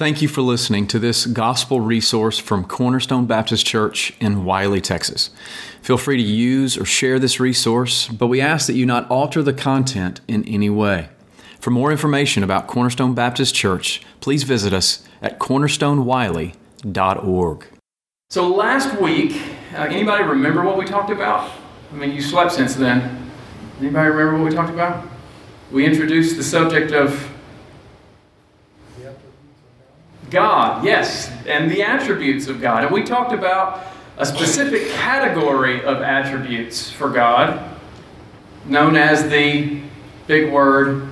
Thank you for listening to this gospel resource from Cornerstone Baptist Church in Wylie, Texas. Feel free to use or share this resource, but we ask that you not alter the content in any way. For more information about Cornerstone Baptist Church, please visit us at cornerstonewylie.org. So last week, uh, anybody remember what we talked about? I mean, you slept since then. Anybody remember what we talked about? We introduced the subject of God, yes, and the attributes of God. And we talked about a specific category of attributes for God, known as the big word.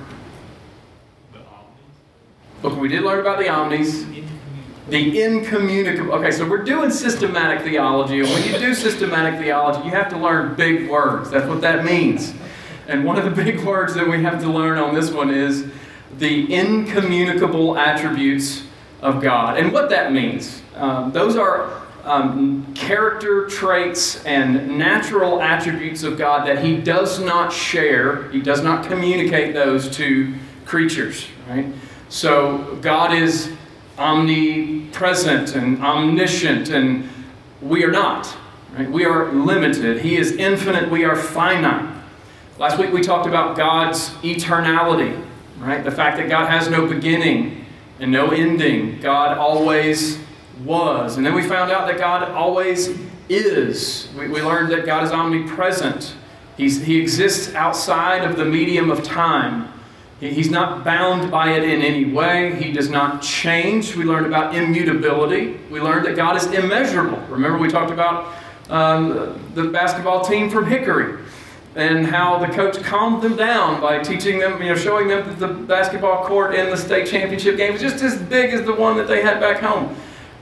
Look, we did learn about the omnis. The incommunicable. Okay, so we're doing systematic theology, and when you do systematic theology, you have to learn big words. That's what that means. And one of the big words that we have to learn on this one is the incommunicable attributes of God. And what that means, um, those are um, character traits and natural attributes of God that He does not share, He does not communicate those to creatures, right? So God is omnipresent and omniscient, and we are not. Right? We are limited. He is infinite, we are finite. Last week we talked about God's eternality, right? The fact that God has no beginning and no ending. God always was. And then we found out that God always is. We, we learned that God is omnipresent. He's, he exists outside of the medium of time. He, he's not bound by it in any way. He does not change. We learned about immutability. We learned that God is immeasurable. Remember, we talked about um, the basketball team from Hickory and how the coach calmed them down by teaching them, you know, showing them that the basketball court in the state championship game was just as big as the one that they had back home.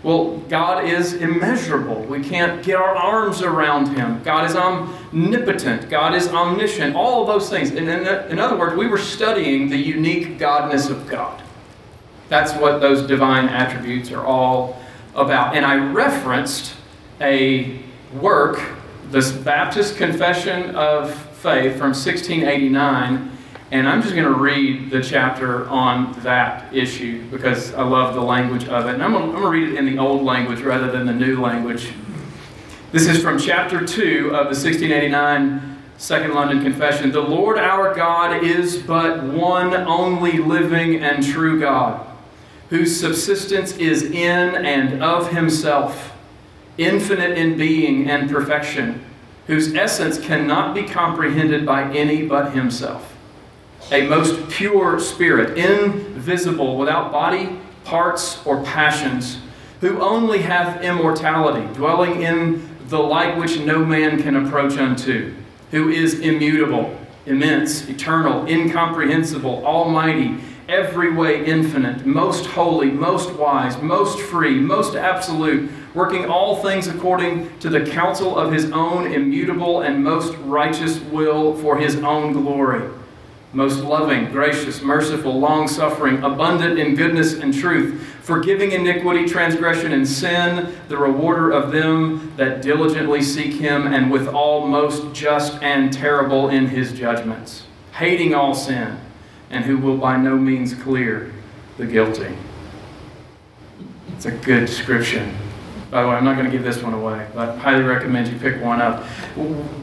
Well, God is immeasurable. We can't get our arms around Him. God is omnipotent. God is omniscient. All of those things. And in, in other words, we were studying the unique godness of God. That's what those divine attributes are all about. And I referenced a work this Baptist Confession of Faith from 1689, and I'm just going to read the chapter on that issue because I love the language of it. And I'm going, to, read it in the old language rather than the new language. This is from chapter 2 of the 1689 Second London Confession. The Lord our God is but one only living and true God, whose subsistence is in and of himself infinite in being and perfection, whose essence cannot be comprehended by any but himself. A most pure spirit, invisible, without body, parts, or passions, who only hath immortality, dwelling in the light which no man can approach unto, who is immutable, immense, eternal, incomprehensible, almighty, every way infinite, most holy, most wise, most free, most absolute, working all things according to the counsel of his own immutable and most righteous will for his own glory. Most loving, gracious, merciful, long suffering, abundant in goodness and truth, forgiving iniquity, transgression, and sin, the rewarder of them that diligently seek him, and withal most just and terrible in his judgments, hating all sin and who will by no means clear the guilty. It's a good description. By the way, I'm not going to give this one away, but I highly recommend you pick one up.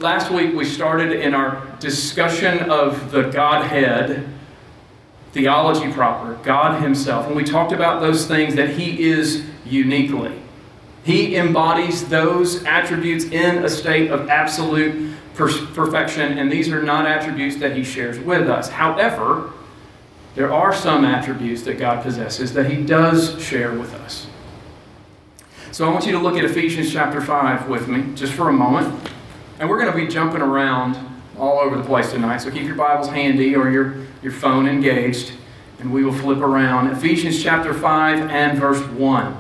Last week we started in our discussion of the Godhead, theology proper, God Himself, and we talked about those things that He is uniquely. He embodies those attributes in a state of absolute perfection, and these are not attributes that He shares with us. However, there are some attributes that God possesses that He does share with us. So I want you to look at Ephesians chapter 5 with me just for a moment. And we're going to be jumping around all over the place tonight. So keep your Bibles handy or your, your phone engaged, and we will flip around. Ephesians chapter 5 and verse 1.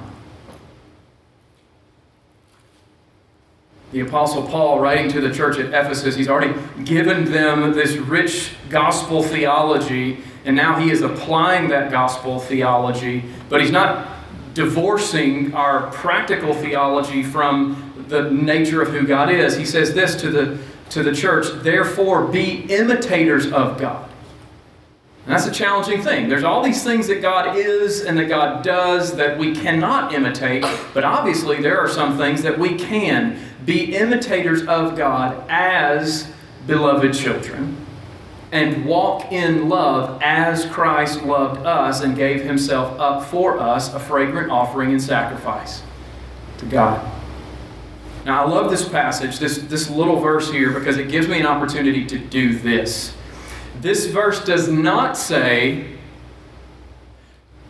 the Apostle Paul, writing to the church at Ephesus, he's already given them this rich gospel theology, and now he is applying that gospel theology, but he's not divorcing our practical theology from the nature of who God is. He says this to the, to the church Therefore, be imitators of God And that's a challenging thing. There's all these things that God is and that God does that we cannot imitate, but obviously there are some things that we can be imitators of God as beloved children and walk in love as Christ loved us and gave himself up for us, a fragrant offering and sacrifice to God. Now, I love this passage, this, this little verse here, because it gives me an opportunity to do this. This verse does not say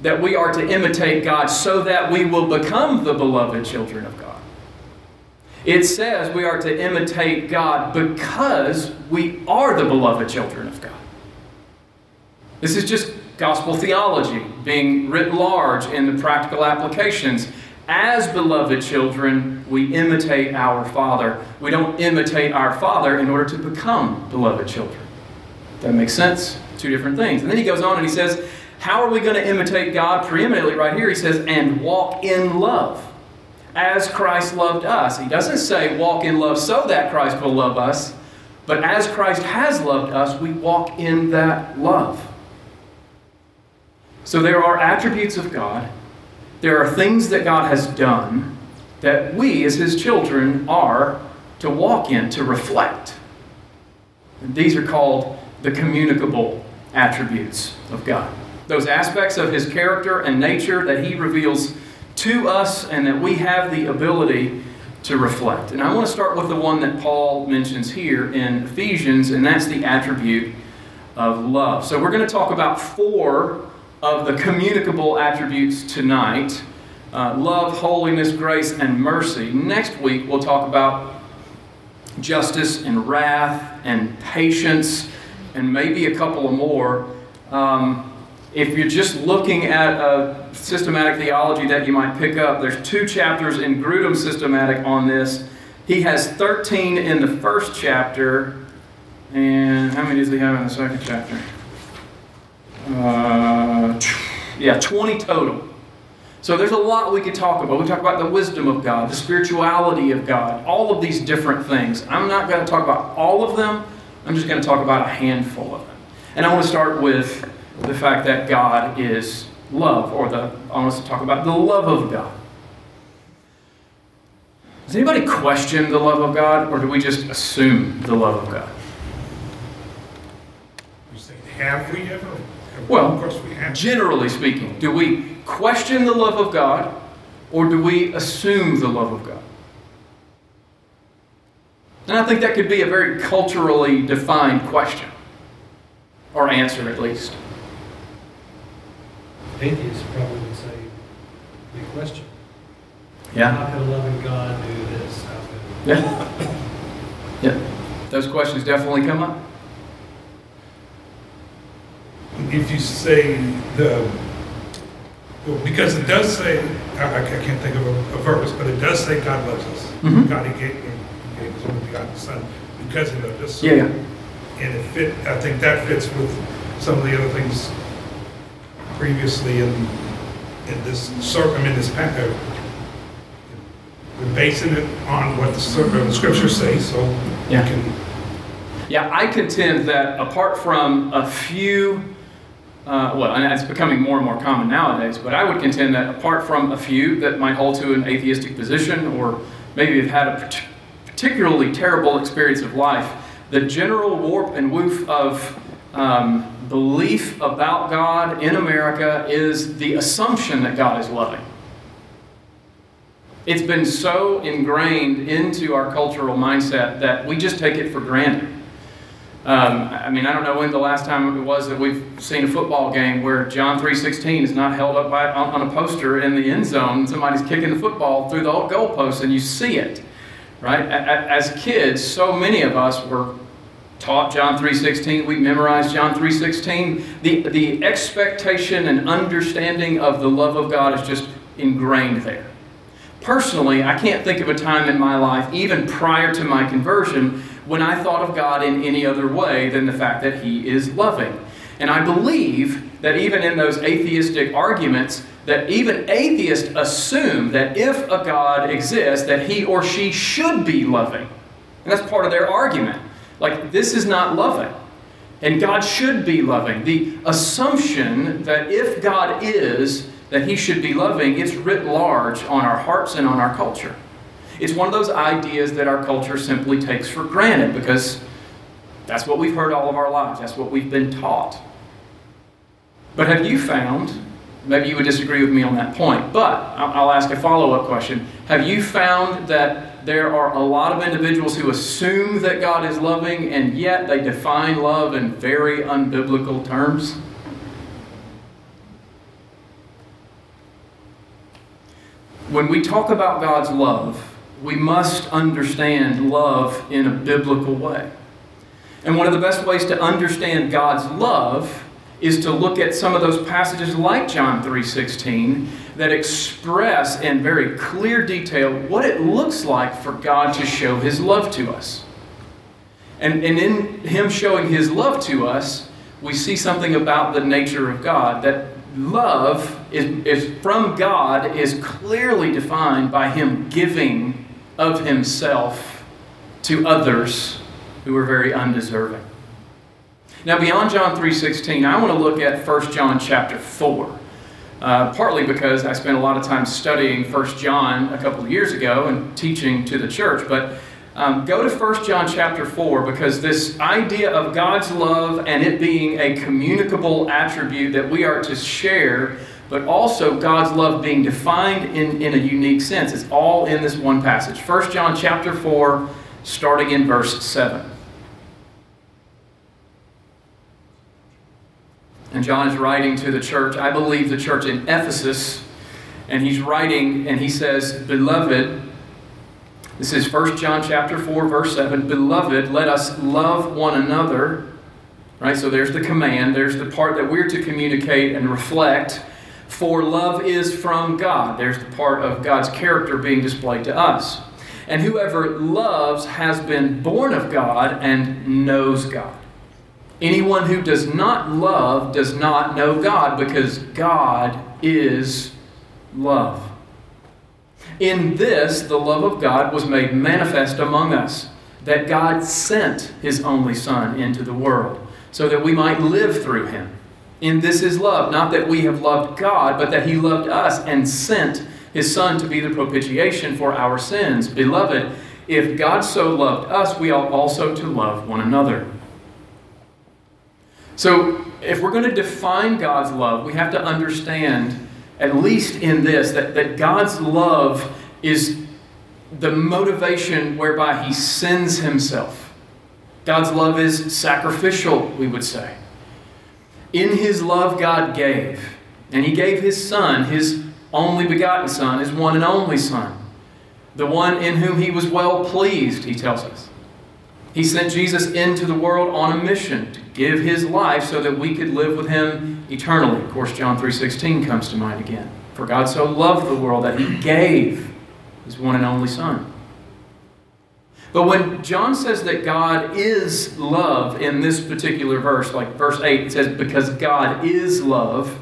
that we are to imitate God so that we will become the beloved children of God. It says we are to imitate God because we are the beloved children of God. This is just gospel theology being writ large in the practical applications. As beloved children, we imitate our Father. We don't imitate our Father in order to become beloved children. That makes sense? Two different things. And then he goes on and he says, How are we going to imitate God preeminently right here? He says, And walk in love as Christ loved us. He doesn't say walk in love so that Christ will love us, but as Christ has loved us, we walk in that love. So there are attributes of God there are things that God has done that we, as His children, are to walk in, to reflect. And these are called the communicable attributes of God. Those aspects of His character and nature that He reveals to us and that we have the ability to reflect. And I want to start with the one that Paul mentions here in Ephesians, and that's the attribute of love. So we're going to talk about four of the communicable attributes tonight uh, love, holiness, grace, and mercy. Next week, we'll talk about justice and wrath and patience and maybe a couple of more. Um, if you're just looking at a systematic theology that you might pick up, there's two chapters in Grudem's systematic on this. He has 13 in the first chapter, and how many does he have in the second chapter? Uh, yeah, 20 total. So there's a lot we could talk about. We talk about the wisdom of God, the spirituality of God, all of these different things. I'm not going to talk about all of them. I'm just going to talk about a handful of them. And I want to start with the fact that God is love, or the I want to talk about the love of God. Does anybody question the love of God, or do we just assume the love of God? You say, have we ever? Well, of course we have. Generally speaking, do we question the love of God or do we assume the love of God? And I think that could be a very culturally defined question, or answer at least. Atheists probably would say, big question. Yeah. How could a loving God do this? How could... Yeah. Yeah. Those questions definitely come up if you say the, well, because it does say, I, I can't think of a, a, verse, but it does say God loves us. Mm-hmm. God, he gave, he gave his only begotten son because he loved us. So, yeah. And it fit, I think that fits with some of the other things previously in, in this circle, in this, uh, we're basing it on what the, the scriptures say, so yeah. can. Yeah, I contend that apart from a few uh, well, and it's becoming more and more common nowadays, but I would contend that apart from a few that might hold to an atheistic position or maybe have had a particularly terrible experience of life, the general warp and woof of um, belief about God in America is the assumption that God is loving. It's been so ingrained into our cultural mindset that we just take it for granted. Um, I mean, I don't know when the last time it was that we've seen a football game where John 3.16 is not held up by, on, on, a poster in the end zone. Somebody's kicking the football through the goalpost and you see it, right? As kids, so many of us were taught John 3.16. We memorized John 3.16. The, the expectation and understanding of the love of God is just ingrained there. Personally, I can't think of a time in my life, even prior to my conversion, when I thought of God in any other way than the fact that He is loving. And I believe that even in those atheistic arguments, that even atheists assume that if a God exists, that he or she should be loving. And that's part of their argument. Like, this is not loving. And God should be loving. The assumption that if God is, that He should be loving, it's writ large on our hearts and on our culture. It's one of those ideas that our culture simply takes for granted because that's what we've heard all of our lives, that's what we've been taught. But have you found, maybe you would disagree with me on that point, but I'll ask a follow up question. Have you found that there are a lot of individuals who assume that God is loving and yet they define love in very unbiblical terms? When we talk about God's love, we must understand love in a biblical way. And one of the best ways to understand God's love is to look at some of those passages like John 3:16 that express in very clear detail what it looks like for God to show his love to us. And, and in him showing his love to us, we see something about the nature of God that love is, is from God is clearly defined by him giving of himself to others who are very undeserving. Now, beyond John 3.16, I want to look at 1 John chapter 4. Uh, partly because I spent a lot of time studying 1 John a couple of years ago and teaching to the church. But um, go to 1 John chapter 4 because this idea of God's love and it being a communicable attribute that we are to share, but also God's love being defined in, in a unique sense. It's all in this one passage. 1 John chapter 4, starting in verse 7. And John is writing to the church, I believe the church in Ephesus, and he's writing and he says, Beloved, this is 1 John chapter 4, verse 7, Beloved, let us love one another. Right? So there's the command, there's the part that we're to communicate and reflect. For love is from God. There's the part of God's character being displayed to us. And whoever loves has been born of God and knows God. Anyone who does not love does not know God because God is love. In this, the love of God was made manifest among us, that God sent his only Son into the world, so that we might live through him. In this is love, not that we have loved God, but that he loved us and sent his Son to be the propitiation for our sins. Beloved, if God so loved us, we ought also to love one another. So, if we're going to define God's love, we have to understand, at least in this, that, that God's love is the motivation whereby He sends Himself. God's love is sacrificial, we would say. In His love, God gave. And He gave His Son, His only begotten Son, His one and only Son, the one in whom He was well pleased, He tells us. He sent Jesus into the world on a mission to give his life so that we could live with him eternally. Of course, John 3:16 comes to mind again. For God so loved the world that he gave his one and only son. But when John says that God is love in this particular verse, like verse 8, it says, because God is love,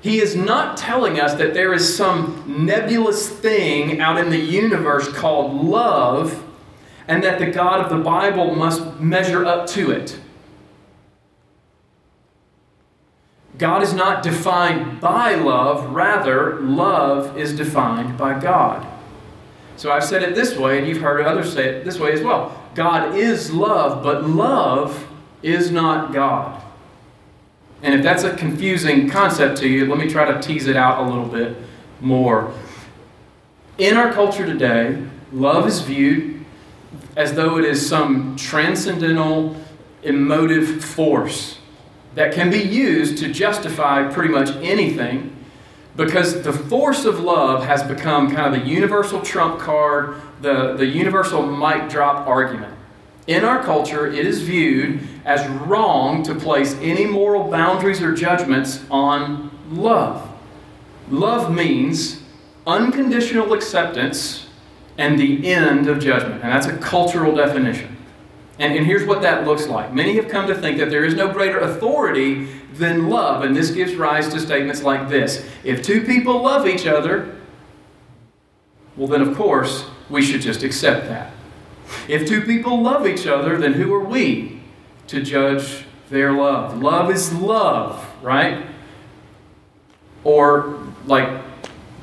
he is not telling us that there is some nebulous thing out in the universe called love and that the God of the Bible must measure up to it. God is not defined by love, rather, love is defined by God. So I've said it this way, and you've heard others say it this way as well. God is love, but love is not God. And if that's a confusing concept to you, let me try to tease it out a little bit more. In our culture today, love is viewed as though it is some transcendental emotive force that can be used to justify pretty much anything because the force of love has become kind of the universal trump card, the, the universal mic drop argument. In our culture, it is viewed as wrong to place any moral boundaries or judgments on love. Love means unconditional acceptance and the end of judgment. And that's a cultural definition. And, and here's what that looks like. Many have come to think that there is no greater authority than love, and this gives rise to statements like this If two people love each other, well, then of course, we should just accept that. If two people love each other, then who are we to judge their love. Love is love, right? Or, like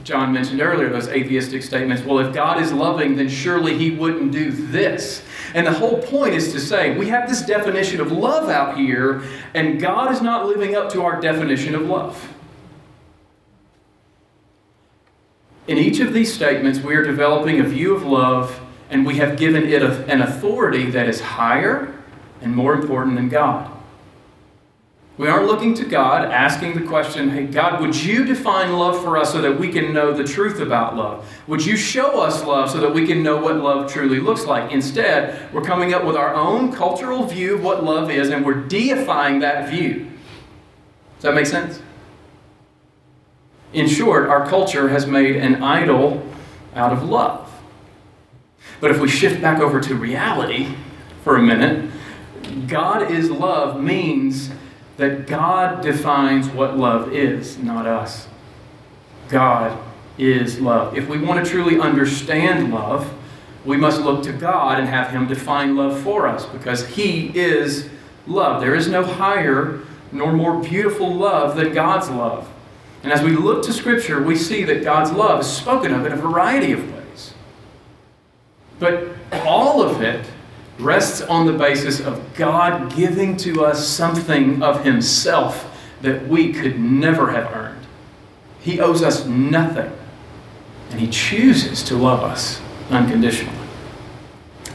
John mentioned earlier, those atheistic statements well, if God is loving, then surely he wouldn't do this. And the whole point is to say we have this definition of love out here, and God is not living up to our definition of love. In each of these statements, we are developing a view of love, and we have given it an authority that is higher and more important than God. We aren't looking to God asking the question, hey, God, would you define love for us so that we can know the truth about love? Would you show us love so that we can know what love truly looks like? Instead, we're coming up with our own cultural view of what love is and we're deifying that view. Does that make sense? In short, our culture has made an idol out of love. But if we shift back over to reality for a minute, God is love means that God defines what love is, not us. God is love. If we want to truly understand love, we must look to God and have Him define love for us because He is love. There is no higher nor more beautiful love than God's love. And as we look to Scripture, we see that God's love is spoken of in a variety of ways. But all of it rests on the basis of God giving to us something of Himself that we could never have earned. He owes us nothing, and He chooses to love us unconditionally.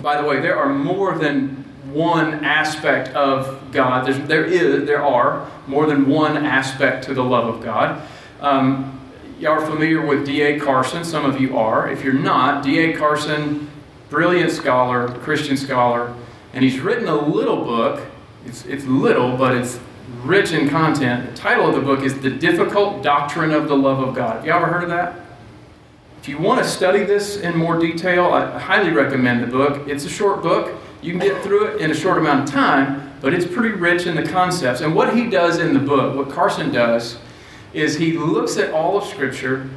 By the way, there are more than one aspect of God. There's, there is, there are more than one aspect to the love of God. Um, you are familiar with D.A. Carson. Some of you are. If you're not, D.A. Carson brilliant scholar, Christian scholar, and he's written a little book. It's, it's little, but it's rich in content. The title of the book is The Difficult Doctrine of the Love of God. Have you ever heard of that? If you want to study this in more detail, I highly recommend the book. It's a short book. You can get through it in a short amount of time, but it's pretty rich in the concepts. And what he does in the book, what Carson does, is he looks at all of Scripture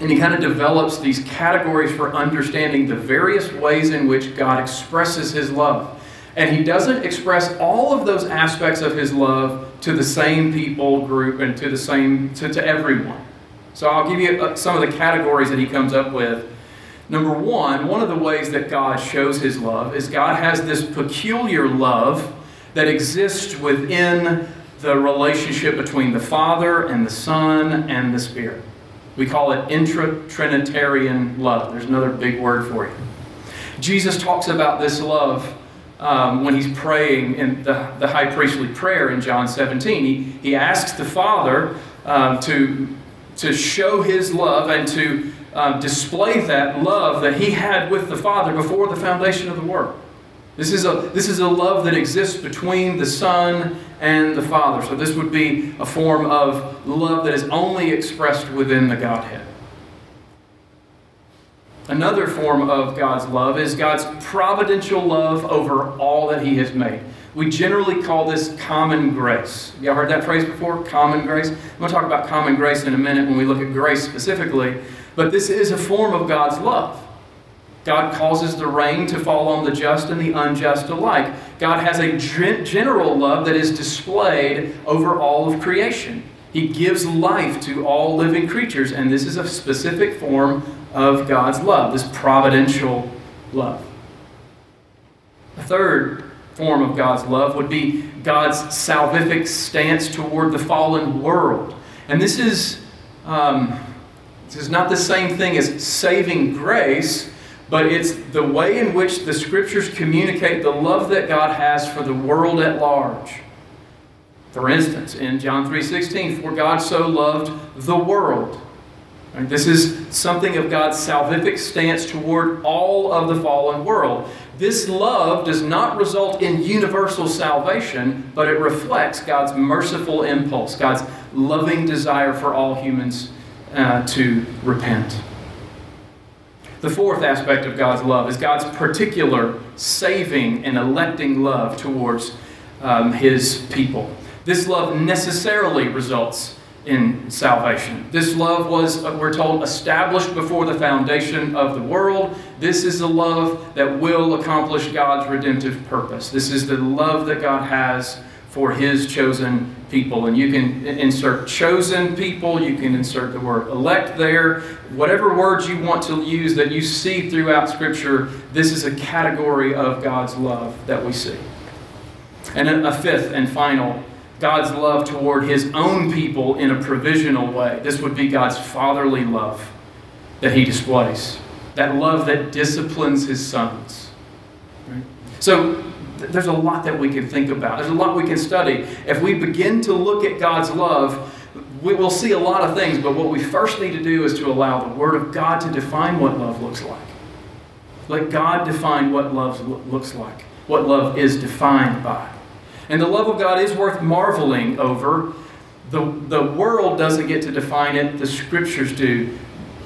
and he kind of develops these categories for understanding the various ways in which God expresses his love. And he doesn't express all of those aspects of his love to the same people group and to the same to, to everyone. So I'll give you uh, some of the categories that he comes up with. Number one, one of the ways that God shows his love is God has this peculiar love that exists within the relationship between the Father and the Son and the Spirit. We call it intra-Trinitarian love. There's another big word for you. Jesus talks about this love um, when he's praying in the, the high priestly prayer in John 17. He, he asks the Father um, to, to show his love and to um, display that love that he had with the Father before the foundation of the world. This is, a, this is a love that exists between the Son and the Father. So this would be a form of love that is only expressed within the Godhead. Another form of God's love is God's providential love over all that He has made. We generally call this common grace. Y'all heard that phrase before? Common grace? I'm going to talk about common grace in a minute when we look at grace specifically. But this is a form of God's love. God causes the rain to fall on the just and the unjust alike. God has a general love that is displayed over all of creation. He gives life to all living creatures, and this is a specific form of God's love, this providential love. A third form of God's love would be God's salvific stance toward the fallen world. And this is, um, this is not the same thing as saving grace but it's the way in which the scriptures communicate the love that God has for the world at large. For instance, in John 3:16, for God so loved the world. This is something of God's salvific stance toward all of the fallen world. This love does not result in universal salvation, but it reflects God's merciful impulse, God's loving desire for all humans uh, to repent. The fourth aspect of God's love is God's particular saving and electing love towards um, his people. This love necessarily results in salvation. This love was, uh, we're told, established before the foundation of the world. This is the love that will accomplish God's redemptive purpose. This is the love that God has for his chosen people. And you can insert chosen people, you can insert the word elect there. Whatever words you want to use that you see throughout Scripture, this is a category of God's love that we see. And a fifth and final, God's love toward his own people in a provisional way. This would be God's fatherly love that he displays, that love that disciplines his sons. Right? So, there's a lot that we can think about. There's a lot we can study. If we begin to look at God's love, we will see a lot of things, but what we first need to do is to allow the Word of God to define what love looks like. Let God define what love looks like, what love is defined by. And the love of God is worth marveling over. The, the world doesn't get to define it, the Scriptures do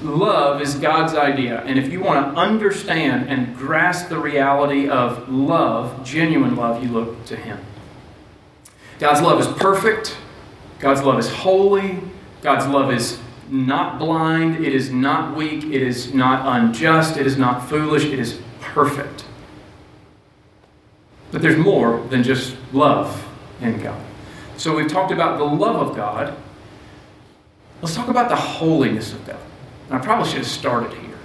love is God's idea. And if you want to understand and grasp the reality of love, genuine love, you look to Him. God's love is perfect. God's love is holy. God's love is not blind. It is not weak. It is not unjust. It is not foolish. It is perfect. But there's more than just love in God. So we've talked about the love of God. Let's talk about the holiness of God. And I probably should have started here.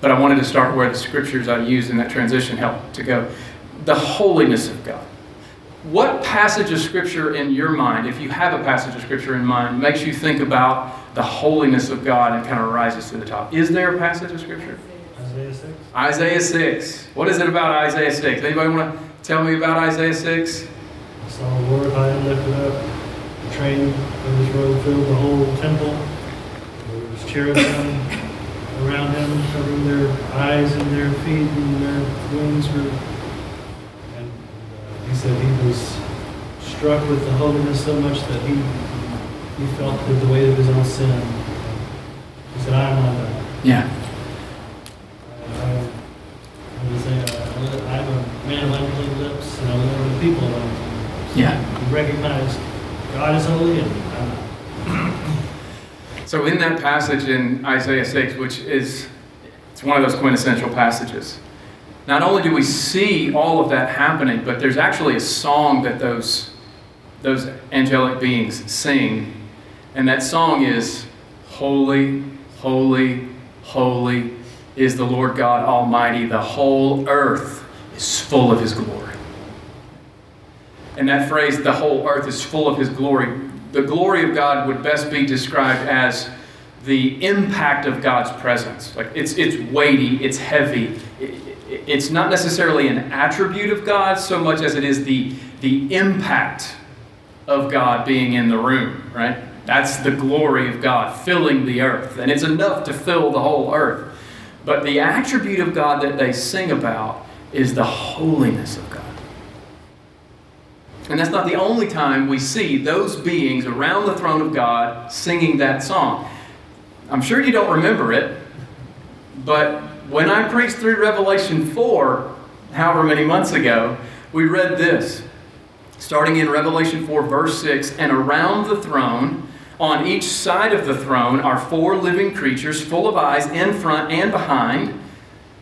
But I wanted to start where the scriptures I used in that transition helped to go. The holiness of God. What passage of scripture in your mind, if you have a passage of scripture in mind, makes you think about the holiness of God and kind of rises to the top? Is there a passage of scripture? Isaiah 6. Isaiah 6. What is it about Isaiah 6? Anybody want to tell me about Isaiah 6? I saw the Lord high and lifted up, the train of his robe filled the whole temple cherubim around him, covering their eyes and their feet and their wings were. And uh, he said he was struck with the holiness so much that he he felt the weight of his own sin. He said, "I am not that." Yeah. I, I, I, I'm a man of unclean lips, and I live with people. Yeah. You recognize God is holy, and. So, in that passage in Isaiah 6, which is it's one of those quintessential passages, not only do we see all of that happening, but there's actually a song that those, those angelic beings sing. And that song is Holy, Holy, Holy is the Lord God Almighty. The whole earth is full of His glory. And that phrase, the whole earth is full of His glory, the glory of God would best be described as the impact of God's presence. Like it's, it's weighty, it's heavy. it's not necessarily an attribute of God so much as it is the, the impact of God being in the room, right? That's the glory of God filling the earth. And it's enough to fill the whole earth. But the attribute of God that they sing about is the holiness of God. And that's not the only time we see those beings around the throne of God singing that song. I'm sure you don't remember it, but when I preached through Revelation 4, however many months ago, we read this. Starting in Revelation 4, verse 6, and around the throne, on each side of the throne, are four living creatures full of eyes in front and behind.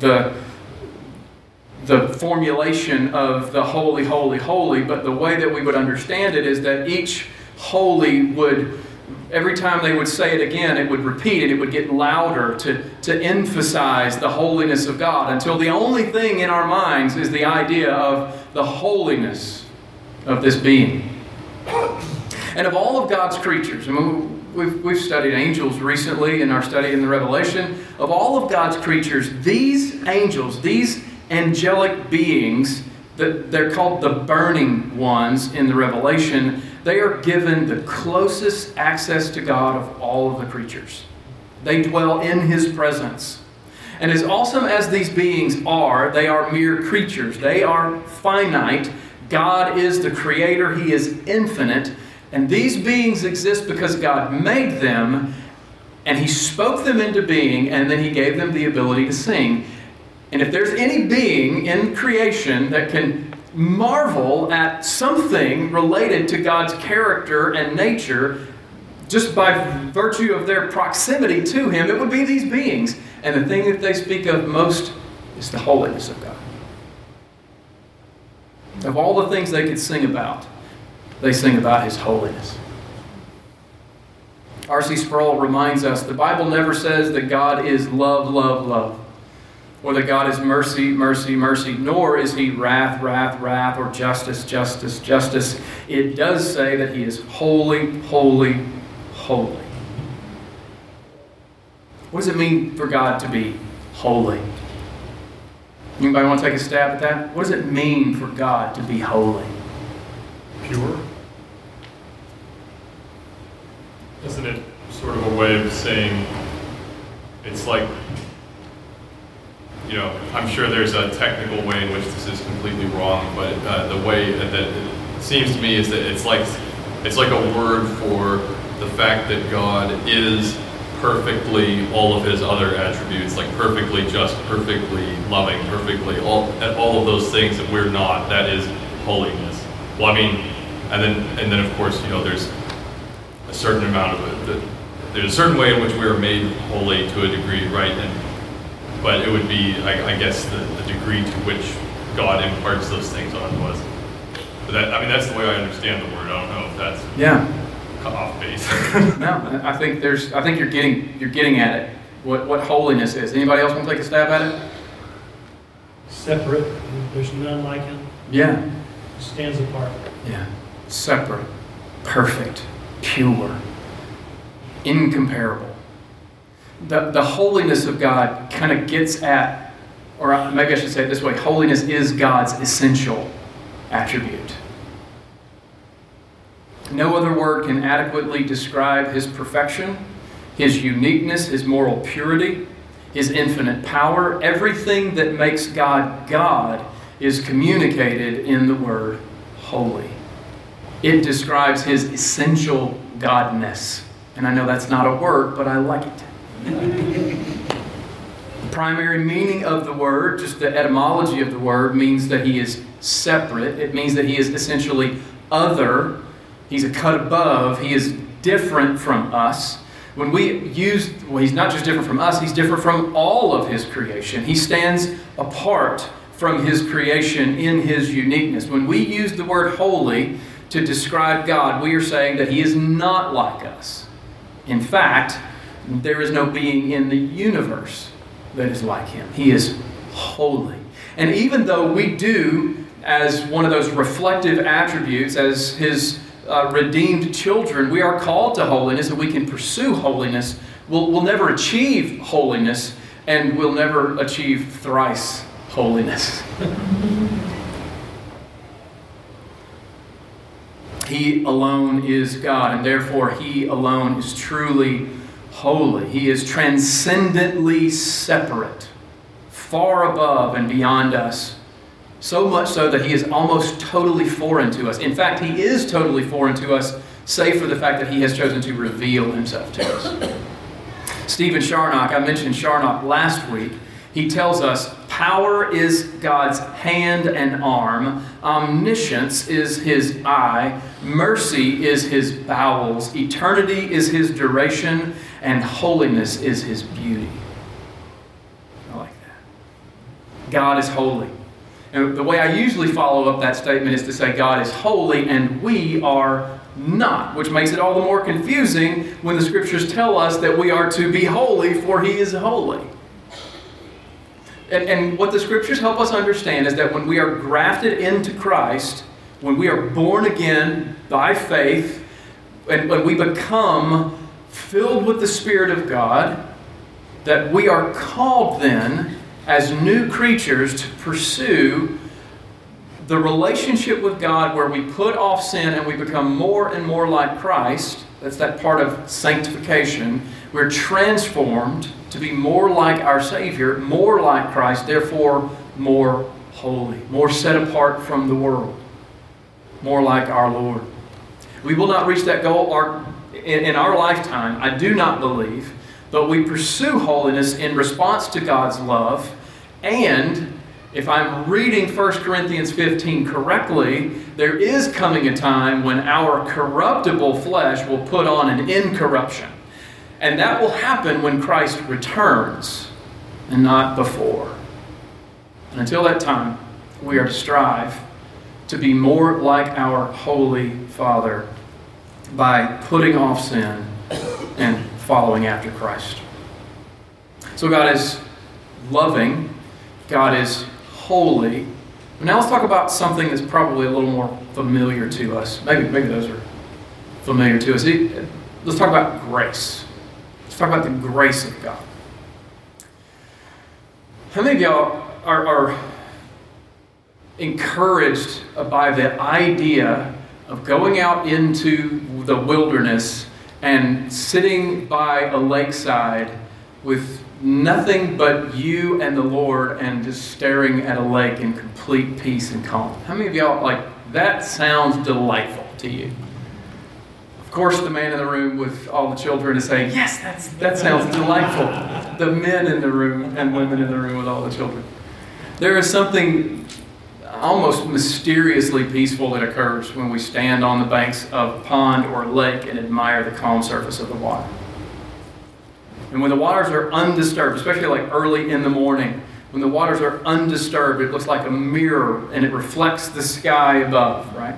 the, the formulation of the holy, holy, holy, but the way that we would understand it is that each holy would, every time they would say it again, it would repeat it, it would get louder to, to emphasize the holiness of God until the only thing in our minds is the idea of the holiness of this being. And of all of God's creatures, I mean, we've, we've studied angels recently in our study in the Revelation. Of all of God's creatures, these angels, these angelic beings, that they're called the burning ones in the Revelation, they are given the closest access to God of all of the creatures. They dwell in His presence. And as awesome as these beings are, they are mere creatures. They are finite, God is the creator, He is infinite, and these beings exist because God made them and He spoke them into being, and then He gave them the ability to sing. And if there's any being in creation that can marvel at something related to God's character and nature, just by virtue of their proximity to Him, it would be these beings. And the thing that they speak of most is the holiness of God. Of all the things they could sing about, they sing about His holiness. R.C. Sproul reminds us the Bible never says that God is love, love, love, or that God is mercy, mercy, mercy, nor is He wrath, wrath, wrath, or justice, justice, justice. It does say that He is holy, holy, holy. What does it mean for God to be holy? Anybody want to take a stab at that? What does it mean for God to be holy? Pure? Isn't it sort of a way of saying it's like, you know, I'm sure there's a technical way in which this is completely wrong, but uh, the way that it seems to me is that it's like it's like a word for the fact that God is perfectly all of his other attributes, like perfectly just, perfectly loving, perfectly all all of those things that we're not. That is holiness. Well, I mean, and then and then of course you know there's a certain amount of it. That there's a certain way in which we are made holy to a degree, right? And but it would be, I, I guess, the, the degree to which God imparts those things onto us. But that, I mean, that's the way I understand the word. I don't know if that's Yeah. Cut off base. No, I think there's. I think you're getting you're getting at it. What what holiness is. Anybody else want to take a stab at it? Separate, there's none like him, Yeah. stands apart. Yeah. Separate, perfect, pure, incomparable. The, the holiness of God kind of gets at, or maybe I should say it this way holiness is God's essential attribute. No other word can adequately describe his perfection, his uniqueness, his moral purity, his infinite power. Everything that makes God God is communicated in the word holy. It describes his essential godness. And I know that's not a word, but I like it. the primary meaning of the word, just the etymology of the word, means that he is separate. It means that he is essentially other. He's a cut above. He is different from us. When we use, well, he's not just different from us, he's different from all of his creation. He stands apart from his creation in his uniqueness. When we use the word holy to describe God, we are saying that he is not like us. In fact, there is no being in the universe that is like him. He is holy. And even though we do, as one of those reflective attributes, as his uh, redeemed children, we are called to holiness and we can pursue holiness. We'll, we'll never achieve holiness and we'll never achieve thrice holiness. he alone is God, and therefore He alone is truly holy. He is transcendently separate, far above and beyond us. So much so that He is almost totally foreign to us. In fact, He is totally foreign to us, save for the fact that He has chosen to reveal Himself to us. Stephen Charnock, I mentioned Charnock last week. He tells us power is God's hand and arm, omniscience is his eye, mercy is his bowels, eternity is his duration, and holiness is his beauty. I like that. God is holy. And the way I usually follow up that statement is to say God is holy and we are not, which makes it all the more confusing when the scriptures tell us that we are to be holy, for he is holy. And, and, what the scriptures help us understand is that when we are grafted into Christ, when we are born again by faith, and when we become filled with the Spirit of God, that we are called then as new creatures to pursue the relationship with God where we put off sin and we become more and more like Christ. That's that part of sanctification. We're transformed to be more like our Savior, more like Christ, therefore more holy, more set apart from the world. more like our Lord. We will not reach that goal in our lifetime, I do not believe, but we pursue holiness in response to God's love. And if I'm reading 1 Corinthians 15 correctly, there is coming a time when our corruptible flesh will put on an incorruption. And that will happen when Christ returns and not before. And until that time, we are to strive to be more like our Holy Father by putting off sin and following after Christ. So God is loving, God is holy. Now let's talk about something that's probably a little more familiar to us. Maybe, maybe those are familiar to us. Let's talk about grace. Let's talk about the grace of God. How many of y'all are, are encouraged by the idea of going out into the wilderness and sitting by a lakeside with nothing but you and the Lord and just staring at a lake in complete peace and calm. How many of y'all like that sounds delightful to you? Of course, the man in the room with all the children is saying, Yes, that's, that sounds delightful. The men in the room and women in the room with all the children. There is something almost mysteriously peaceful that occurs when we stand on the banks of a pond or a lake and admire the calm surface of the water. And when the waters are undisturbed, especially like early in the morning, when the waters are undisturbed, it looks like a mirror and it reflects the sky above, right?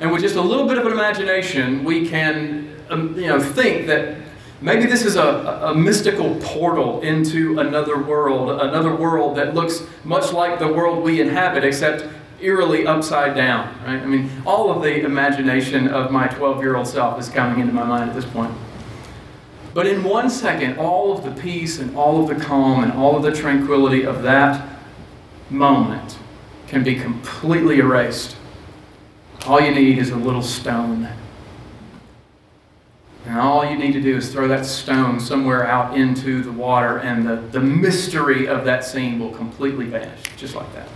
And with just a little bit of an imagination, we can um, you know, think that maybe this is a, a mystical portal into another world, another world that looks much like the world we inhabit, except eerily upside down, right? I mean, all of the imagination of my 12 year old self is coming into my mind at this point. But in one second, all of the peace and all of the calm and all of the tranquility of that moment can be completely erased. All you need is a little stone. And all you need to do is throw that stone somewhere out into the water, and the, the mystery of that scene will completely vanish, just like that.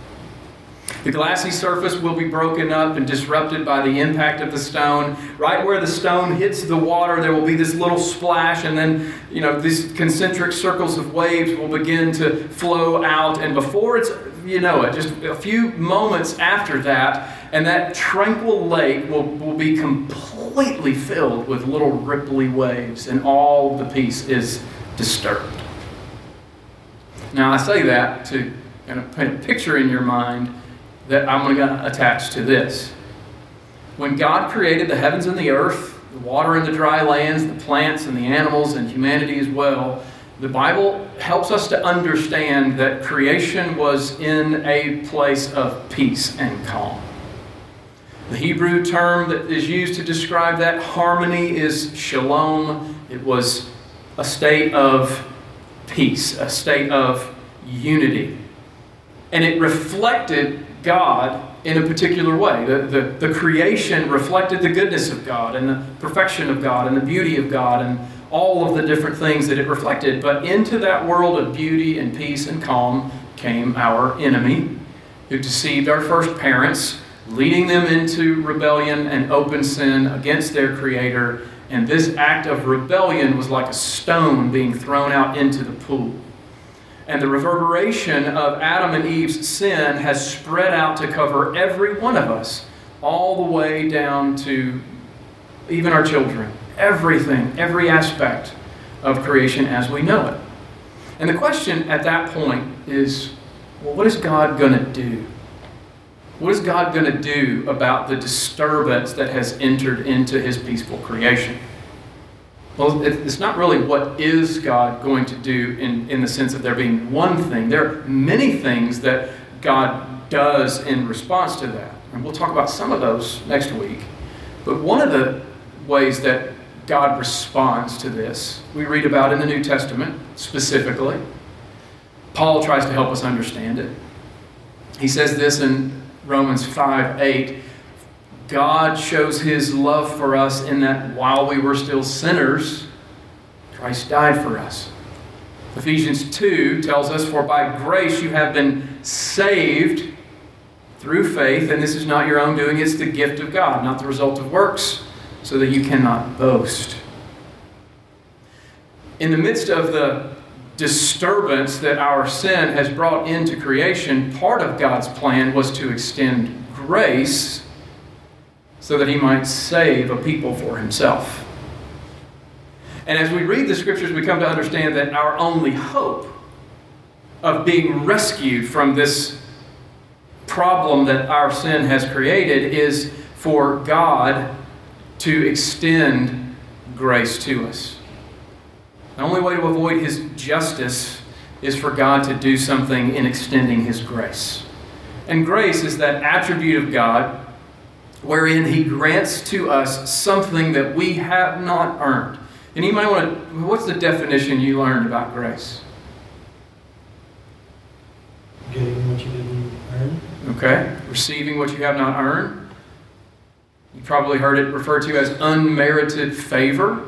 The glassy surface will be broken up and disrupted by the impact of the stone. Right where the stone hits the water, there will be this little splash, and then, you know, these concentric circles of waves will begin to flow out. And before it's, you know it, just a few moments after that, and that tranquil lake will, will be completely filled with little ripply waves, and all the peace is disturbed. Now, I say that to kind of paint a picture in your mind that I'm going to attach to this. When God created the heavens and the earth, the water and the dry lands, the plants and the animals, and humanity as well, the Bible helps us to understand that creation was in a place of peace and calm. The Hebrew term that is used to describe that harmony is shalom. It was a state of peace, a state of unity. And it reflected God in a particular way. The, the, the, creation reflected the goodness of God and the perfection of God and the beauty of God and all of the different things that it reflected. But into that world of beauty and peace and calm came our enemy, who deceived our first parents, leading them into rebellion and open sin against their Creator. And this act of rebellion was like a stone being thrown out into the pool. And the reverberation of Adam and Eve's sin has spread out to cover every one of us, all the way down to even our children. Everything, every aspect of creation as we know it. And the question at that point is well, what is God going to do? What is God going to do about the disturbance that has entered into his peaceful creation? Well, it's not really what is God going to do in, in the sense of there being one thing. There are many things that God does in response to that. And we'll talk about some of those next week. But one of the ways that God responds to this, we read about in the New Testament specifically. Paul tries to help us understand it. He says this in Romans 5 8. God shows his love for us in that while we were still sinners, Christ died for us. Ephesians 2 tells us, For by grace you have been saved through faith, and this is not your own doing, it's the gift of God, not the result of works, so that you cannot boast. In the midst of the disturbance that our sin has brought into creation, part of God's plan was to extend grace so that he might save a people for himself. And as we read the scriptures, we come to understand that our only hope of being rescued from this problem that our sin has created is for God to extend grace to us. The only way to avoid His justice is for God to do something in extending His grace. And grace is that attribute of God wherein He grants to us something that we have not earned. And you might want to, what's the definition you learned about grace? Getting what you didn't earn. Okay? Receiving what you have not earned. You probably heard it referred to as unmerited favor.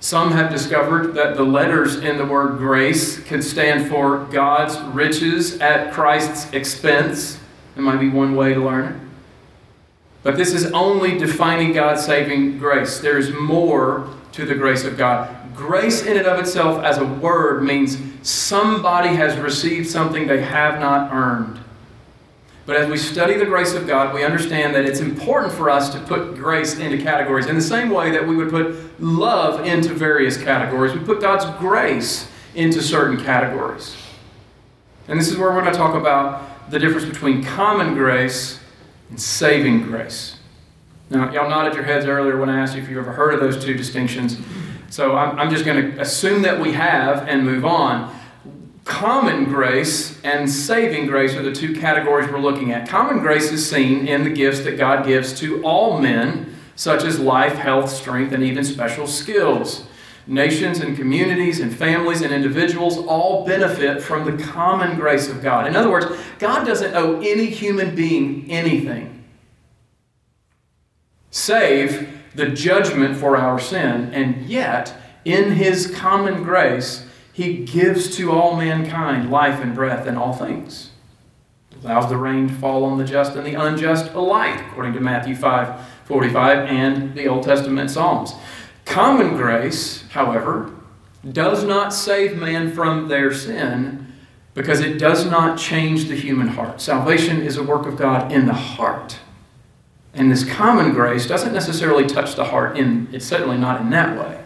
Some have discovered that the letters in the word grace can stand for God's riches at Christ's expense. It might be one way to learn it. But this is only defining God's saving grace. There is more to the grace of God. Grace, in and of itself, as a word, means somebody has received something they have not earned. But as we study the grace of God, we understand that it's important for us to put grace into categories in the same way that we would put love into various categories. We put God's grace into certain categories. And this is where we're going to talk about the difference between common grace and saving grace. Now, y'all nodded your heads earlier when I asked you if you've ever heard of those two distinctions. So I'm, I'm just going to assume that we have and move on. Common grace and saving grace are the two categories we're looking at. Common grace is seen in the gifts that God gives to all men, such as life, health, strength, and even special skills. Nations and communities and families and individuals all benefit from the common grace of God. In other words, God doesn't owe any human being anything, save the judgment for our sin, and yet, in His common grace, He gives to all mankind life and breath and all things. Allows the rain to fall on the just and the unjust alike, according to Matthew 5 45 and the Old Testament Psalms. Common grace, however, does not save man from their sin because it does not change the human heart. Salvation is a work of God in the heart. And this common grace doesn't necessarily touch the heart in it's certainly not in that way.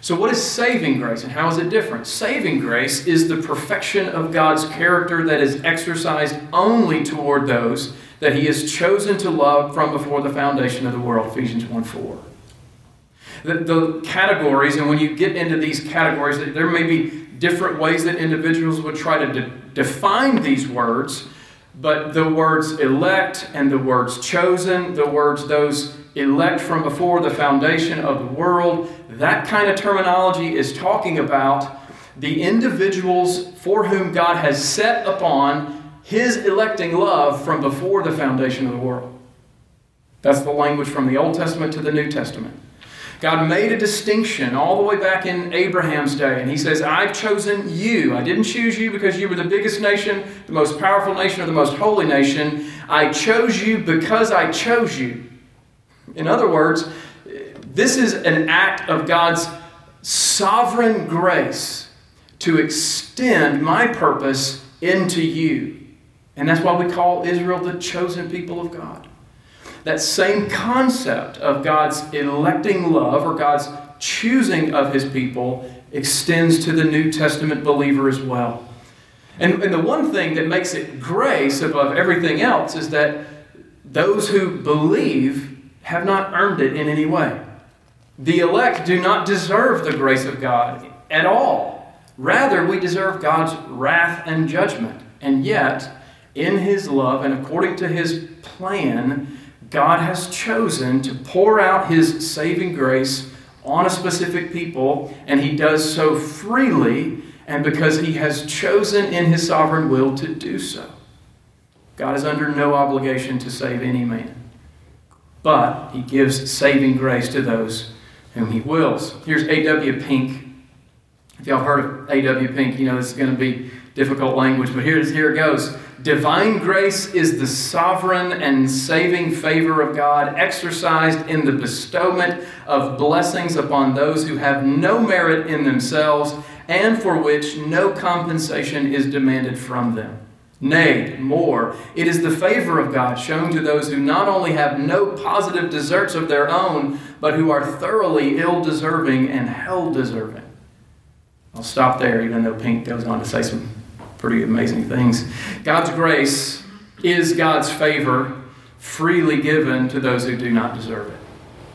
So what is saving grace and how is it different? Saving grace is the perfection of God's character that is exercised only toward those that he has chosen to love from before the foundation of the world, Ephesians 1 4. The, the categories, and when you get into these categories, there may be different ways that individuals would try to de- define these words, but the words elect and the words chosen, the words those elect from before the foundation of the world, that kind of terminology is talking about the individuals for whom God has set upon his electing love from before the foundation of the world. That's the language from the Old Testament to the New Testament. God made a distinction all the way back in Abraham's day, and He says, I've chosen you. I didn't choose you because you were the biggest nation, the most powerful nation, or the most holy nation. I chose you because I chose you. In other words, this is an act of God's sovereign grace to extend my purpose into you. And that's why we call Israel the chosen people of God. That same concept of God's electing love or God's choosing of his people extends to the New Testament believer as well. And, and the one thing that makes it grace above everything else is that those who believe have not earned it in any way. The elect do not deserve the grace of God at all. Rather, we deserve God's wrath and judgment. And yet, in His love and according to His plan, God has chosen to pour out His saving grace on a specific people, and He does so freely and because He has chosen in His sovereign will to do so. God is under no obligation to save any man, but He gives saving grace to those whom He wills. Here's A.W. Pink. If y'all heard of A.W. Pink, you know this is going to be difficult language, but here's, here it goes. Divine grace is the sovereign and saving favor of God exercised in the bestowment of blessings upon those who have no merit in themselves and for which no compensation is demanded from them. Nay, more, it is the favor of God shown to those who not only have no positive deserts of their own, but who are thoroughly ill deserving and hell deserving. I'll stop there, even though Pink goes on to say some pretty amazing things. God's grace is God's favor freely given to those who do not deserve it.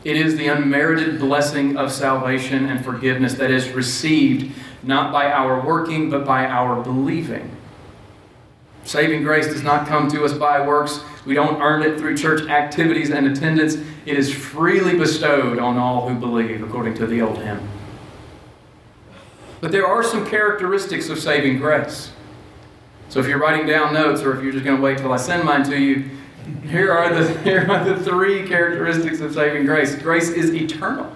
It is the unmerited blessing of salvation and forgiveness that is received not by our working, but by our believing. Saving grace does not come to us by works. We don't earn it through church activities and attendance. It is freely bestowed on all who believe, according to the old hymn. But there are some characteristics of saving grace. So if you're writing down notes or if you're just going to wait till I send mine to you, here are the, here are the three characteristics of saving grace. Grace is eternal.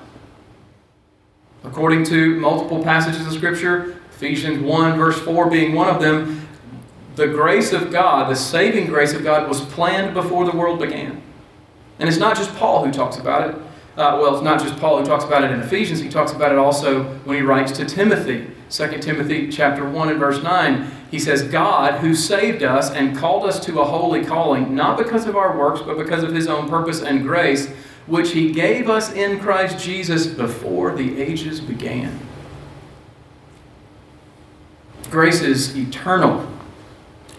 According to multiple passages of Scripture, Ephesians 1, verse 4 being one of them, the grace of God, the saving grace of God, was planned before the world began. And it's not just Paul who talks about it. Uh, well, it's not just Paul who talks about it in Ephesians. He talks about it also when he writes to Timothy. 2 Timothy chapter 1 and verse 9. He says, God, who saved us and called us to a holy calling, not because of our works, but because of his own purpose and grace, which he gave us in Christ Jesus before the ages began. Grace is eternal.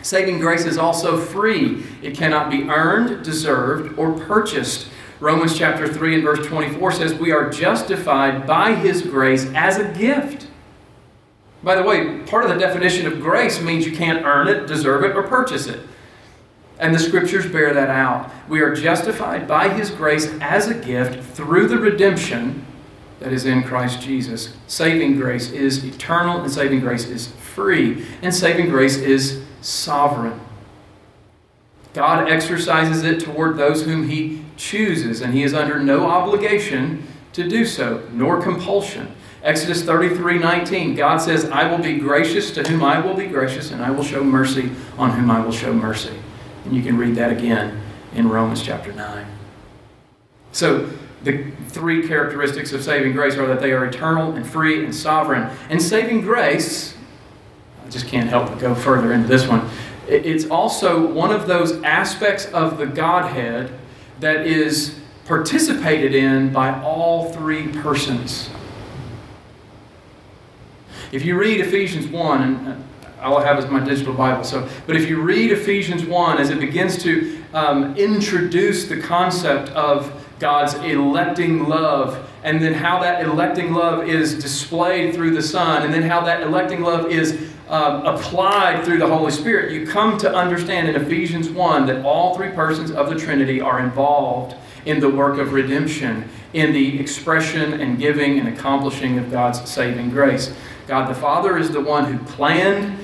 Saving grace is also free. It cannot be earned, deserved, or purchased. Romans chapter 3 and verse 24 says, We are justified by his grace as a gift. By the way, part of the definition of grace means you can't earn it, deserve it, or purchase it. And the scriptures bear that out. We are justified by his grace as a gift through the redemption that is in Christ Jesus. Saving grace is eternal, and saving grace is free, and saving grace is sovereign. God exercises it toward those whom he chooses, and he is under no obligation to do so, nor compulsion. Exodus 33 19, God says, I will be gracious to whom I will be gracious, and I will show mercy on whom I will show mercy. And you can read that again in Romans chapter 9. So, the three characteristics of saving grace are that they are eternal and free and sovereign. And saving grace, I just can't help but go further into this one. It's also one of those aspects of the Godhead that is participated in by all three persons. If you read Ephesians 1, and all I have is my digital Bible. So, but if you read Ephesians 1 as it begins to um, introduce the concept of God's electing love, and then how that electing love is displayed through the Son, and then how that electing love is um, applied through the Holy Spirit, you come to understand in Ephesians 1 that all three persons of the Trinity are involved in the work of redemption, in the expression and giving and accomplishing of God's saving grace. God the Father is the one who planned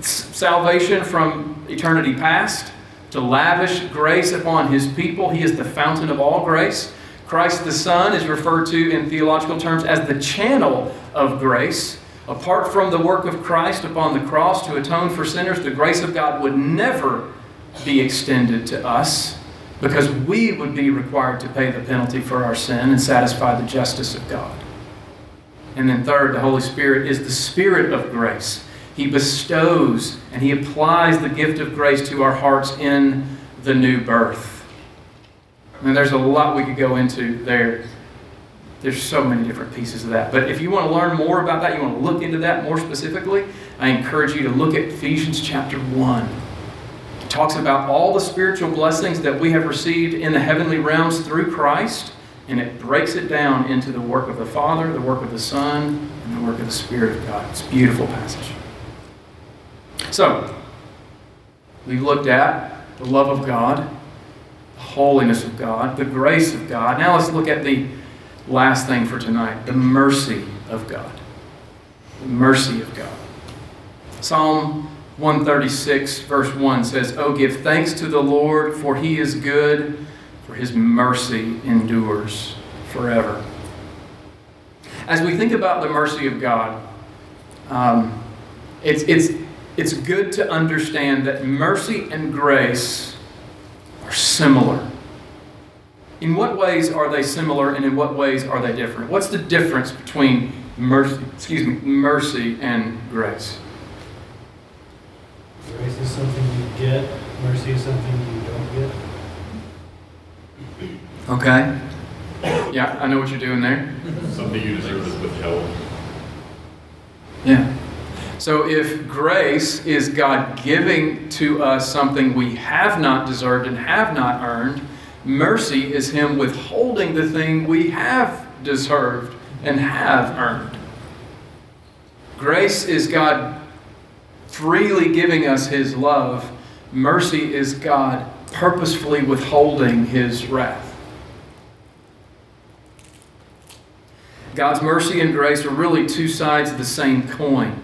salvation from eternity past to lavish grace upon his people. He is the fountain of all grace. Christ the Son is referred to in theological terms as the channel of grace. Apart from the work of Christ upon the cross to atone for sinners, the grace of God would never be extended to us because we would be required to pay the penalty for our sin and satisfy the justice of God. And then, third, the Holy Spirit is the Spirit of grace. He bestows and He applies the gift of grace to our hearts in the new birth. And there's a lot we could go into there. There's so many different pieces of that. But if you want to learn more about that, you want to look into that more specifically, I encourage you to look at Ephesians chapter 1. It talks about all the spiritual blessings that we have received in the heavenly realms through Christ, and it breaks it down into the work of the Father, the work of the Son, and the work of the Spirit of God. It's a beautiful passage. So, we've looked at the love of God, the holiness of God, the grace of God. Now let's look at the last thing for tonight the mercy of God. The mercy of God. Psalm 136, verse 1 says, Oh, give thanks to the Lord, for he is good, for his mercy endures forever. As we think about the mercy of God, um, it's, it's it's good to understand that mercy and grace are similar. In what ways are they similar and in what ways are they different? What's the difference between mercy, excuse me, mercy and grace? Grace is something you get, mercy is something you don't get. Okay. Yeah, I know what you're doing there. Something you deserve is withheld. Yeah. So if grace is God giving to us something we have not deserved and have not earned, mercy is Him withholding the thing we have deserved and have earned. Grace is God freely giving us His love. Mercy is God purposefully withholding His wrath. God's mercy and grace are really two sides of the same coin.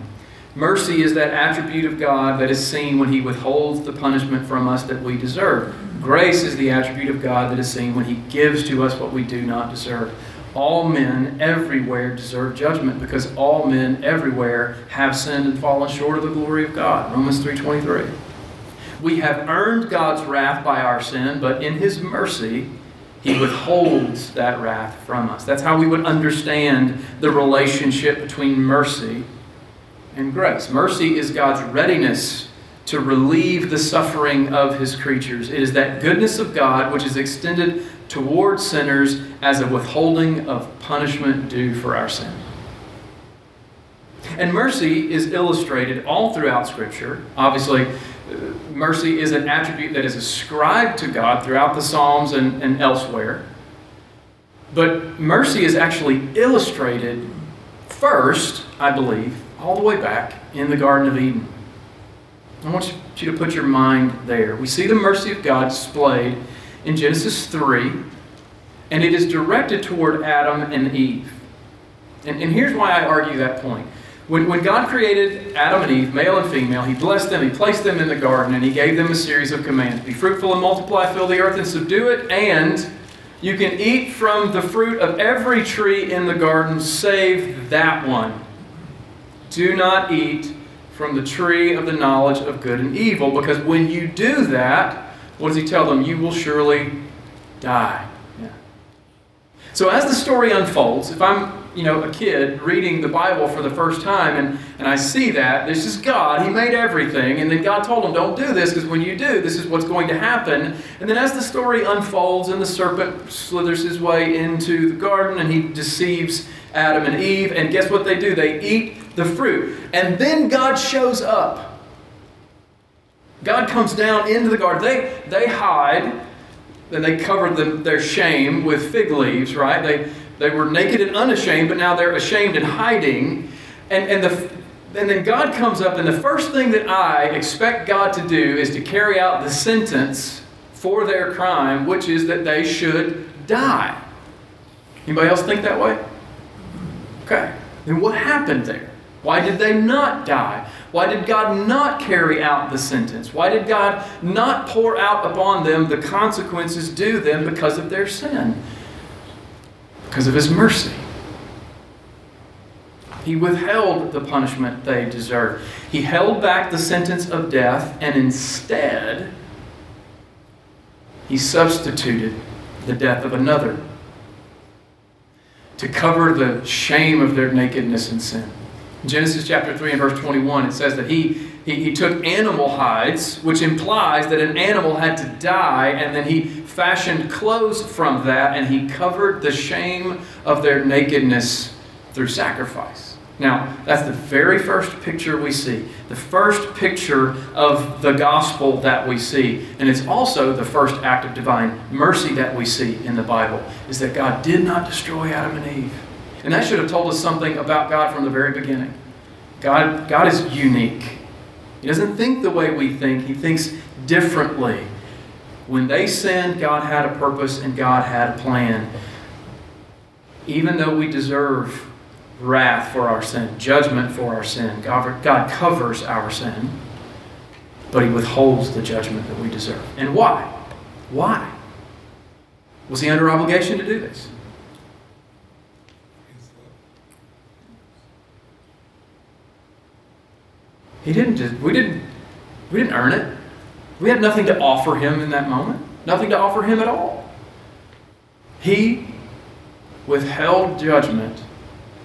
Mercy is that attribute of God that is seen when He withholds the punishment from us that we deserve. Grace is the attribute of God that is seen when He gives to us what we do not deserve. All men everywhere deserve judgment because all men everywhere have sinned and fallen short of the glory of God. Romans 3:23. We have earned God's wrath by our sin, but in His mercy, He withholds that wrath from us. That's how we would understand the relationship between mercy and grace. Mercy is God's readiness to relieve the suffering of His creatures. It is that goodness of God which is extended toward sinners as a withholding of punishment due for our sin. And mercy is illustrated all throughout Scripture. Obviously, mercy is an attribute that is ascribed to God throughout the Psalms and, and elsewhere. But mercy is actually illustrated first, I believe, all the way back in the Garden of Eden. I want you to put your mind there. We see the mercy of God displayed in Genesis 3, and it is directed toward Adam and Eve. And, and here's why I argue that point. When, when God created Adam and Eve, male and female, He blessed them, He placed them in the garden, and He gave them a series of commands Be fruitful and multiply, fill the earth and subdue it, and you can eat from the fruit of every tree in the garden, save that one. Do not eat from the tree of the knowledge of good and evil, because when you do that, what does He tell them? You will surely die. Yeah. So as the story unfolds, if I'm you know, a kid reading the Bible for the first time, and, and I see that this is God. He made everything, and then God told him, "Don't do this, because when you do, this is what's going to happen." And then, as the story unfolds, and the serpent slithers his way into the garden, and he deceives Adam and Eve, and guess what they do? They eat the fruit, and then God shows up. God comes down into the garden. They they hide. Then they cover them, their shame with fig leaves, right? They they were naked and unashamed, but now they're ashamed and hiding. And, and, the, and then God comes up, and the first thing that I expect God to do is to carry out the sentence for their crime, which is that they should die. Anybody else think that way? Okay. Then what happened there? Why did they not die? Why did God not carry out the sentence? Why did God not pour out upon them the consequences due them because of their sin? Because of his mercy. He withheld the punishment they deserved. He held back the sentence of death, and instead, he substituted the death of another to cover the shame of their nakedness and sin. In Genesis chapter 3 and verse 21, it says that he, he, he took animal hides, which implies that an animal had to die, and then he fashioned clothes from that, and he covered the shame of their nakedness through sacrifice. Now, that's the very first picture we see, the first picture of the gospel that we see. And it's also the first act of divine mercy that we see in the Bible, is that God did not destroy Adam and Eve. And that should have told us something about God from the very beginning. God, God is unique. He doesn't think the way we think, He thinks differently. When they sinned, God had a purpose and God had a plan. Even though we deserve wrath for our sin, judgment for our sin, God, God covers our sin, but He withholds the judgment that we deserve. And why? Why? Was He under obligation to do this? He didn't just, we didn't, we didn't earn it. We had nothing to offer him in that moment, nothing to offer him at all. He withheld judgment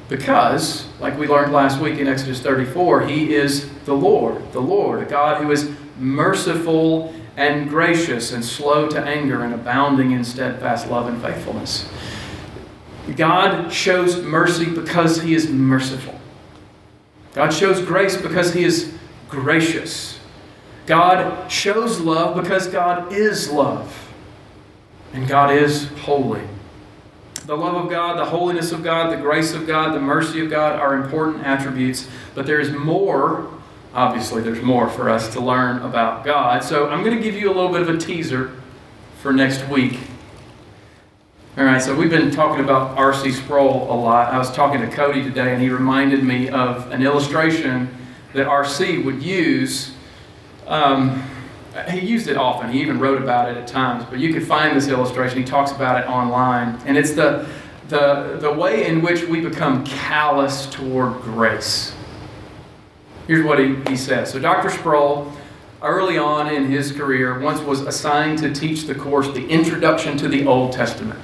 because, like we learned last week in Exodus 34, he is the Lord, the Lord, a God who is merciful and gracious and slow to anger and abounding in steadfast love and faithfulness. God shows mercy because he is merciful. God shows grace because he is gracious. God shows love because God is love. And God is holy. The love of God, the holiness of God, the grace of God, the mercy of God are important attributes, but there is more. Obviously, there's more for us to learn about God. So, I'm going to give you a little bit of a teaser for next week. All right, so we've been talking about R.C. Sproul a lot. I was talking to Cody today, and he reminded me of an illustration that R.C. would use. Um, he used it often. He even wrote about it at times. But you could find this illustration. He talks about it online, and it's the the the way in which we become callous toward grace. Here's what he, he says. So Dr. Sproul, early on in his career, once was assigned to teach the course, The Introduction to the Old Testament.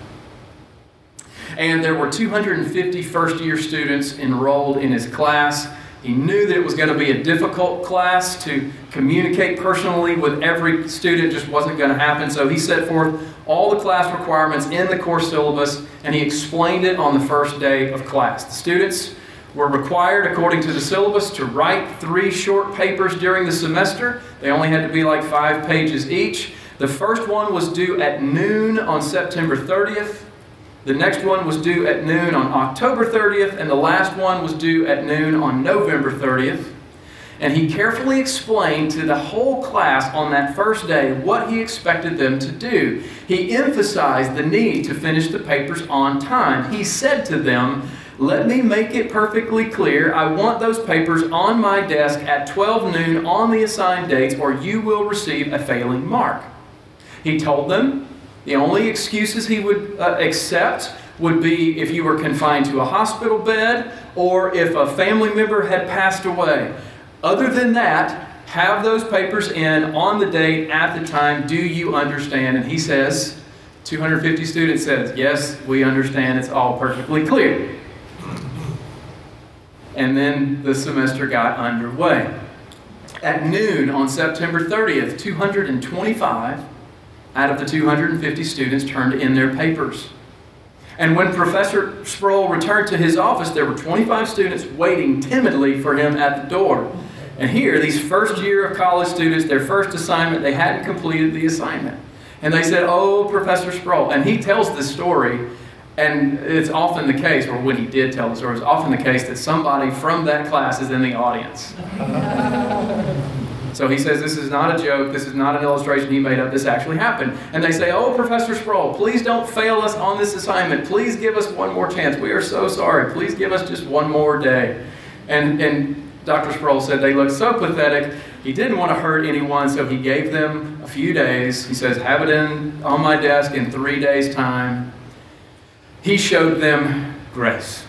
And there were 250 first year students enrolled in his class. He knew that it was going to be a difficult class to communicate personally with every student, just wasn't going to happen. So he set forth all the class requirements in the course syllabus and he explained it on the first day of class. The students were required, according to the syllabus, to write three short papers during the semester. They only had to be like five pages each. The first one was due at noon on September 30th. The next one was due at noon on October 30th, and the last one was due at noon on November 30th. And he carefully explained to the whole class on that first day what he expected them to do. He emphasized the need to finish the papers on time. He said to them, Let me make it perfectly clear. I want those papers on my desk at 12 noon on the assigned dates, or you will receive a failing mark. He told them the only excuses he would uh, accept would be if you were confined to a hospital bed or if a family member had passed away. Other than that, have those papers in on the date at the time. Do you understand? And he says, 250 students says, yes, we understand. It's all perfectly clear. And then the semester got underway. At noon on September 30th, 225 out of the 250 students turned in their papers. And when Professor Sproul returned to his office, there were 25 students waiting timidly for him at the door. And here, these first year of college students, their first assignment, they hadn't completed the assignment. And they said, Oh, Professor Sproul. And he tells this story, and it's often the case, or when he did tell the story, it's often the case that somebody from that class is in the audience. So he says, This is not a joke. This is not an illustration he made up. This actually happened. And they say, Oh, Professor Sproul, please don't fail us on this assignment. Please give us one more chance. We are so sorry. Please give us just one more day. And, and Dr. Sproul said they looked so pathetic. He didn't want to hurt anyone, so he gave them a few days. He says, Have it in on my desk in three days' time. He showed them grace.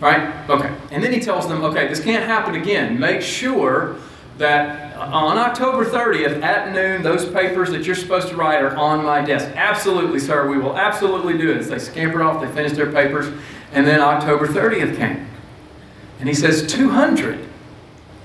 Right? Okay. And then he tells them, okay, this can't happen again. Make sure that on October 30th at noon, those papers that you're supposed to write are on my desk. Absolutely, sir, we will absolutely do it. They scampered off, they finished their papers, and then October 30th came. And he says 200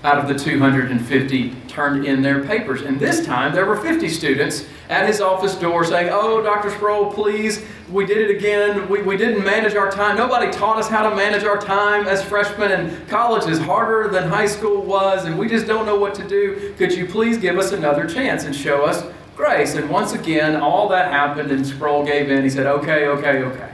out of the 250 turned in their papers. And this time there were 50 students at his office door saying, Oh, Dr. Sproul, please, we did it again. We, we didn't manage our time. Nobody taught us how to manage our time as freshmen, and college is harder than high school was, and we just don't know what to do. Could you please give us another chance and show us grace? And once again, all that happened, and Sproul gave in. He said, Okay, okay, okay.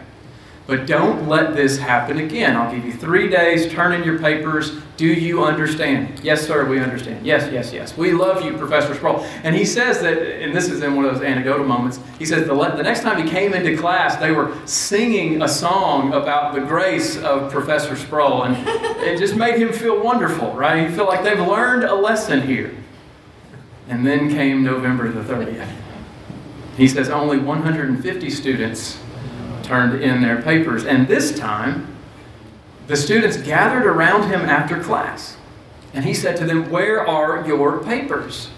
But don't let this happen again. I'll give you three days, turn in your papers. Do you understand? Yes, sir, we understand. Yes, yes, yes. We love you, Professor Sproul. And he says that, and this is in one of those anecdotal moments, he says the, the next time he came into class, they were singing a song about the grace of Professor Sproul. And it just made him feel wonderful, right? He felt like they've learned a lesson here. And then came November the 30th. He says only 150 students turned in their papers. And this time, the students gathered around him after class. And he said to them, Where are your papers?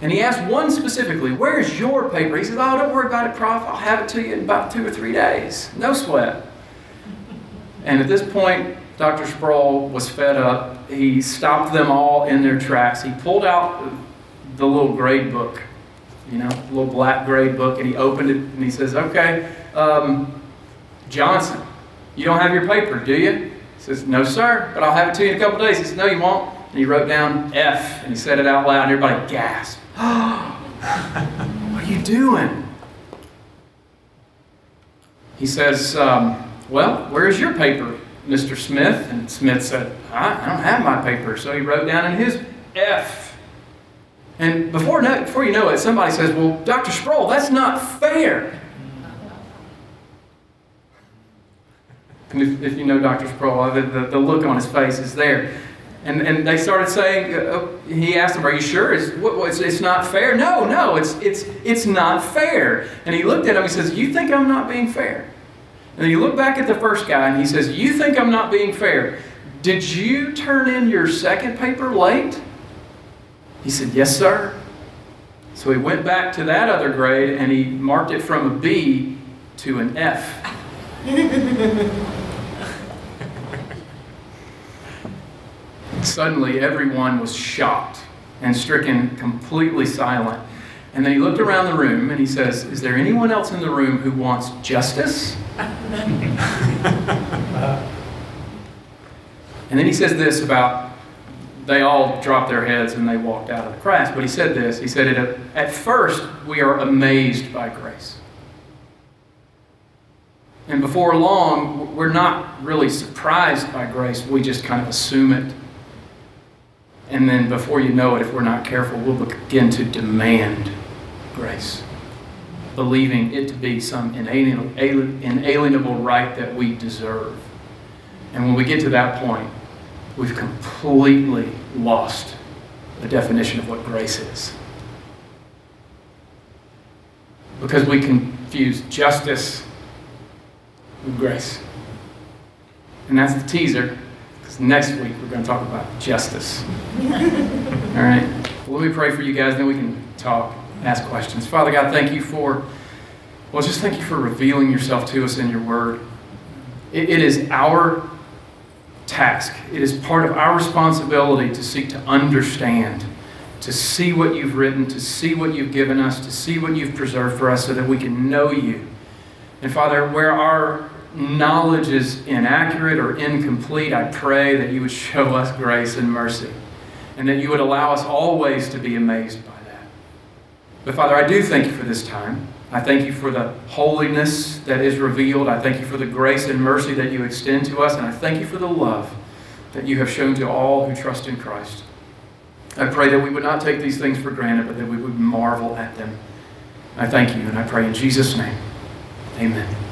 And he asked one specifically, Where's your paper? He said, Oh, don't worry about it, Prof. I'll have it to you in about two or three days. No sweat. And at this point, Dr. Sproul was fed up. He stopped them all in their tracks. He pulled out the little grade book, you know, little black grade book, and he opened it and he says, Okay, um, Johnson, you don't have your paper, do you? He says, No, sir, but I'll have it to you in a couple days. He says, No, you won't. And he wrote down F and he said it out loud, and everybody gasped. what are you doing? He says, um, Well, where's your paper, Mr. Smith? And Smith said, I, I don't have my paper. So he wrote down in his F. And before, before you know it, somebody says, Well, Dr. Sproul, that's not fair. And if, if you know Dr. Sproul, the, the, the look on his face is there. And, and they started saying, uh, uh, he asked them, Are you sure? It's, what, it's, it's not fair? No, no, it's, it's, it's not fair. And he looked at him, he says, You think I'm not being fair? And he looked back at the first guy and he says, You think I'm not being fair? Did you turn in your second paper late? He said, Yes, sir. So he went back to that other grade and he marked it from a B to an F. Suddenly, everyone was shocked and stricken completely silent. And then he looked around the room and he says, Is there anyone else in the room who wants justice? and then he says this about they all dropped their heads and they walked out of the class. But he said this He said, At first, we are amazed by grace. And before long, we're not really surprised by grace. We just kind of assume it and then before you know it, if we're not careful, we'll begin to demand grace, believing it to be some inalienable right that we deserve. And when we get to that point, we've completely lost the definition of what grace is. Because we confuse justice with grace. And that's the teaser because next week we're going to talk about justice. All right? Well, let me pray for you guys, then we can talk, ask questions. Father God, thank you for, well, just thank you for revealing yourself to us in your word. it, it is our task, it is part of our responsibility to seek to understand, to see what you've written, to see what you've given us, to see what you've preserved for us so that we can know you. And Father, where our knowledge is inaccurate or incomplete, I pray that you would show us grace and mercy and that you would allow us always to be amazed by that. But Father, I do thank you for this time. I thank you for the holiness that is revealed. I thank you for the grace and mercy that you extend to us. And I thank you for the love that you have shown to all who trust in Christ. I pray that we would not take these things for granted, but that we would marvel at them. I thank you, and I pray in Jesus' name. Amen.